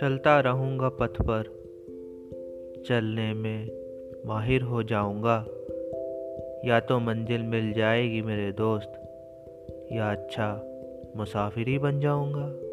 चलता रहूँगा पथ पर, चलने में माहिर हो जाऊँगा। या तो मंजिल मिल जाएगी मेरे दोस्त, या अच्छा मुसाफिर ही बन जाऊँगा।